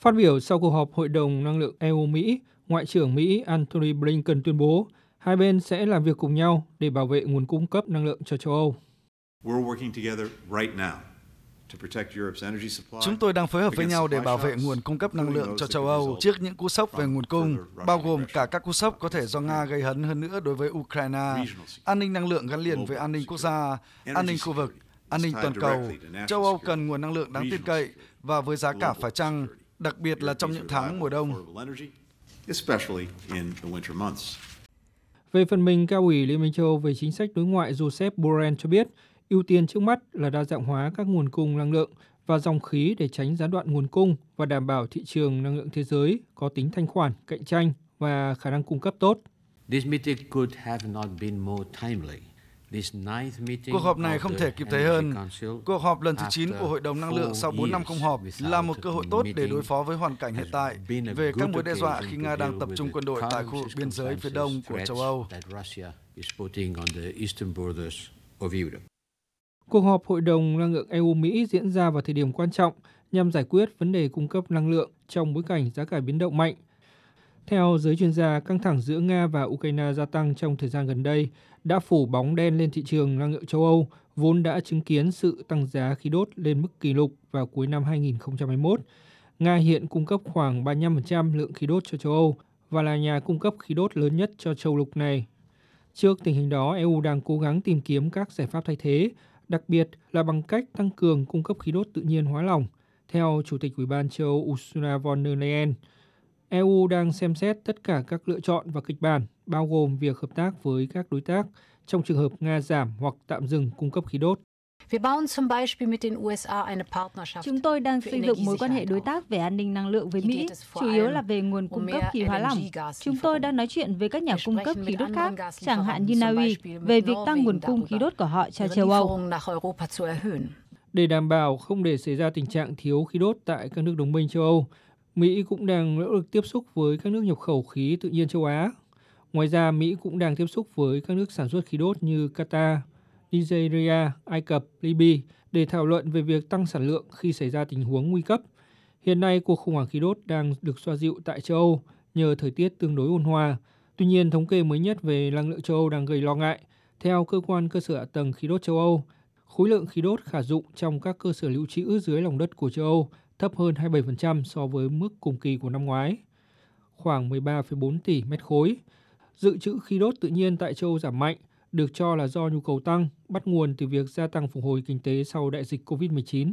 Phát biểu sau cuộc họp Hội đồng Năng lượng EU-Mỹ, Ngoại trưởng Mỹ Antony Blinken tuyên bố hai bên sẽ làm việc cùng nhau để bảo vệ nguồn cung cấp năng lượng cho châu Âu. Chúng tôi đang phối hợp với nhau để bảo vệ nguồn cung cấp năng lượng cho châu Âu trước những cú sốc về nguồn cung, bao gồm cả các cú sốc có thể do Nga gây hấn hơn nữa đối với Ukraine, an ninh năng lượng gắn liền với an ninh quốc gia, an ninh khu vực, an ninh toàn cầu. Châu Âu cần nguồn năng lượng đáng tin cậy và với giá cả phải chăng, đặc biệt là trong những tháng mùa đông. Về phần mình, cao ủy Liên minh châu Âu về chính sách đối ngoại Joseph Borrell cho biết, ưu tiên trước mắt là đa dạng hóa các nguồn cung năng lượng và dòng khí để tránh gián đoạn nguồn cung và đảm bảo thị trường năng lượng thế giới có tính thanh khoản, cạnh tranh và khả năng cung cấp tốt. This meeting could have not been more timely. Cuộc họp này không thể kịp thời hơn. Cuộc họp lần thứ 9 của Hội đồng Năng lượng sau 4 năm không họp là một cơ hội tốt để đối phó với hoàn cảnh hiện tại về các mối đe dọa khi Nga đang tập trung quân đội tại khu vực biên giới phía đông của châu Âu. Cuộc họp Hội đồng Năng lượng EU-Mỹ diễn ra vào thời điểm quan trọng nhằm giải quyết vấn đề cung cấp năng lượng trong bối cảnh giá cả biến động mạnh. Theo giới chuyên gia, căng thẳng giữa Nga và Ukraine gia tăng trong thời gian gần đây đã phủ bóng đen lên thị trường năng lượng châu Âu, vốn đã chứng kiến sự tăng giá khí đốt lên mức kỷ lục vào cuối năm 2021. Nga hiện cung cấp khoảng 35% lượng khí đốt cho châu Âu và là nhà cung cấp khí đốt lớn nhất cho châu lục này. Trước tình hình đó, EU đang cố gắng tìm kiếm các giải pháp thay thế, đặc biệt là bằng cách tăng cường cung cấp khí đốt tự nhiên hóa lỏng. Theo Chủ tịch Ủy ban châu Âu Ursula von der Leyen, EU đang xem xét tất cả các lựa chọn và kịch bản, bao gồm việc hợp tác với các đối tác trong trường hợp Nga giảm hoặc tạm dừng cung cấp khí đốt. Chúng tôi đang xây dựng mối quan hệ đối tác về an ninh năng lượng với Mỹ, chủ yếu là về nguồn cung cấp khí hóa lỏng. Chúng tôi đang nói chuyện với các nhà cung cấp khí đốt khác, chẳng hạn như Na Uy, về việc tăng nguồn cung khí đốt của họ cho châu Âu. Để đảm bảo không để xảy ra tình trạng thiếu khí đốt tại các nước đồng minh châu Âu, Mỹ cũng đang nỗ lực tiếp xúc với các nước nhập khẩu khí tự nhiên châu Á. Ngoài ra, Mỹ cũng đang tiếp xúc với các nước sản xuất khí đốt như Qatar, Nigeria, Ai Cập, Libya để thảo luận về việc tăng sản lượng khi xảy ra tình huống nguy cấp. Hiện nay, cuộc khủng hoảng khí đốt đang được xoa dịu tại châu Âu nhờ thời tiết tương đối ôn hòa. Tuy nhiên, thống kê mới nhất về năng lượng châu Âu đang gây lo ngại. Theo cơ quan cơ sở hạ tầng khí đốt châu Âu, khối lượng khí đốt khả dụng trong các cơ sở lưu trữ dưới lòng đất của châu Âu thấp hơn 27% so với mức cùng kỳ của năm ngoái, khoảng 13,4 tỷ mét khối. Dự trữ khí đốt tự nhiên tại châu giảm mạnh, được cho là do nhu cầu tăng, bắt nguồn từ việc gia tăng phục hồi kinh tế sau đại dịch COVID-19.